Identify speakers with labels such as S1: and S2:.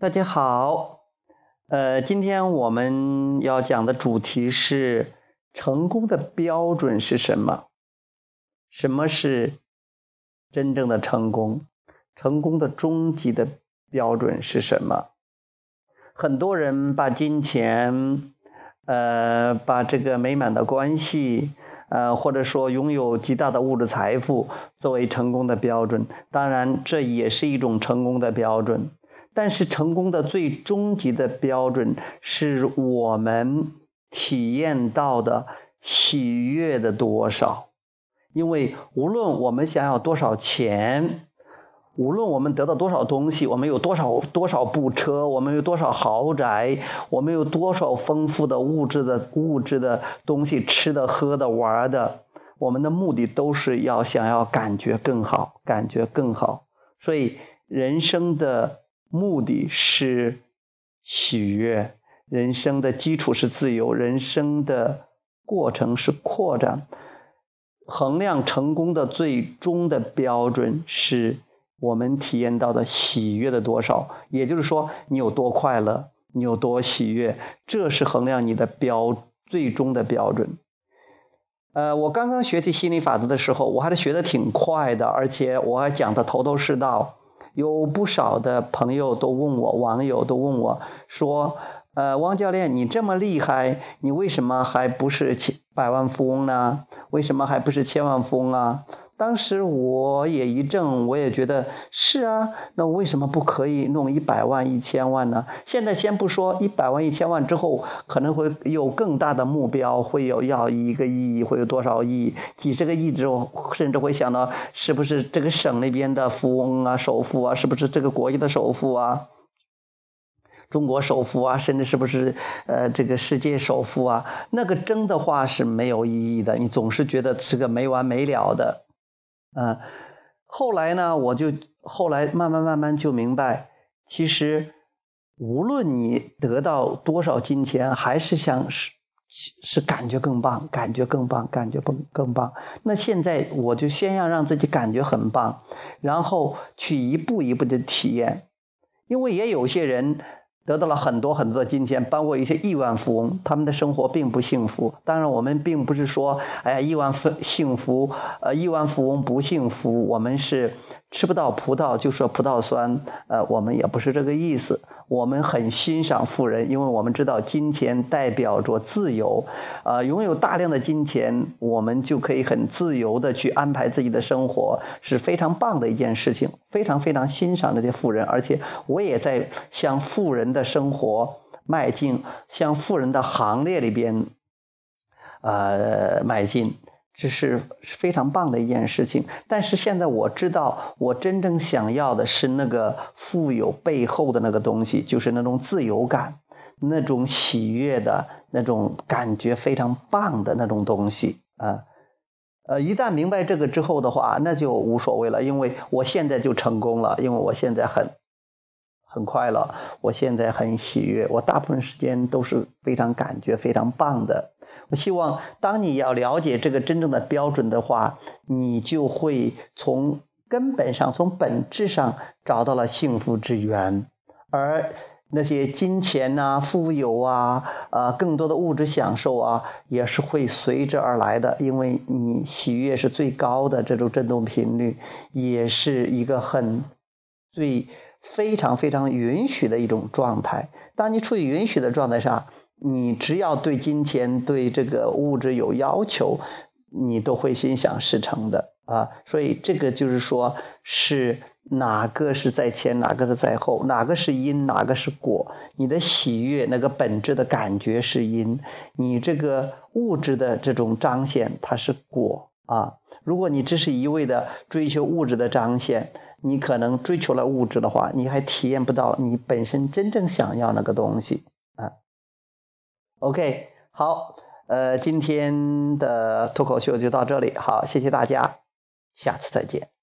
S1: 大家好，呃，今天我们要讲的主题是成功的标准是什么？什么是真正的成功？成功的终极的标准是什么？很多人把金钱，呃，把这个美满的关系，呃，或者说拥有极大的物质财富作为成功的标准。当然，这也是一种成功的标准。但是成功的最终极的标准是我们体验到的喜悦的多少，因为无论我们想要多少钱，无论我们得到多少东西，我们有多少多少部车，我们有多少豪宅，我们有多少丰富的物质的物质的东西，吃的、喝的、玩的，我们的目的都是要想要感觉更好，感觉更好。所以人生的。目的是喜悦，人生的基础是自由，人生的过程是扩展。衡量成功的最终的标准是我们体验到的喜悦的多少，也就是说，你有多快乐，你有多喜悦，这是衡量你的标最终的标准。呃，我刚刚学习心理法则的时候，我还是学的挺快的，而且我还讲的头头是道。有不少的朋友都问我，网友都问我，说：“呃，汪教练，你这么厉害，你为什么还不是千百万富翁呢？为什么还不是千万富翁啊？”当时我也一怔，我也觉得是啊，那为什么不可以弄一百万、一千万呢？现在先不说一百万、一千万之后可能会有更大的目标，会有要一个亿，会有多少亿、几十个亿之后，甚至会想到是不是这个省那边的富翁啊、首富啊，是不是这个国家的首富啊、中国首富啊，甚至是不是呃这个世界首富啊？那个争的话是没有意义的，你总是觉得是个没完没了的。嗯，后来呢，我就后来慢慢慢慢就明白，其实无论你得到多少金钱，还是想是是感觉更棒，感觉更棒，感觉更更棒。那现在我就先要让自己感觉很棒，然后去一步一步的体验，因为也有些人。得到了很多很多的金钱，包括一些亿万富翁，他们的生活并不幸福。当然，我们并不是说，哎呀，亿万富幸福，呃，亿万富翁不幸福。我们是。吃不到葡萄就说葡萄酸，呃，我们也不是这个意思。我们很欣赏富人，因为我们知道金钱代表着自由，啊，拥有大量的金钱，我们就可以很自由的去安排自己的生活，是非常棒的一件事情。非常非常欣赏这些富人，而且我也在向富人的生活迈进，向富人的行列里边，呃，迈进。这是非常棒的一件事情，但是现在我知道，我真正想要的是那个富有背后的那个东西，就是那种自由感，那种喜悦的那种感觉，非常棒的那种东西啊。呃，一旦明白这个之后的话，那就无所谓了，因为我现在就成功了，因为我现在很很快乐，我现在很喜悦，我大部分时间都是非常感觉非常棒的。我希望，当你要了解这个真正的标准的话，你就会从根本上、从本质上找到了幸福之源，而那些金钱呐、富有啊、啊更多的物质享受啊，也是会随之而来的。因为你喜悦是最高的这种振动频率，也是一个很最非常非常允许的一种状态。当你处于允许的状态下。你只要对金钱、对这个物质有要求，你都会心想事成的啊！所以这个就是说，是哪个是在前，哪个是在后，哪个是因，哪个是果？你的喜悦那个本质的感觉是因，你这个物质的这种彰显它是果啊！如果你只是一味的追求物质的彰显，你可能追求了物质的话，你还体验不到你本身真正想要那个东西！OK，好，呃，今天的脱口秀就到这里，好，谢谢大家，下次再见。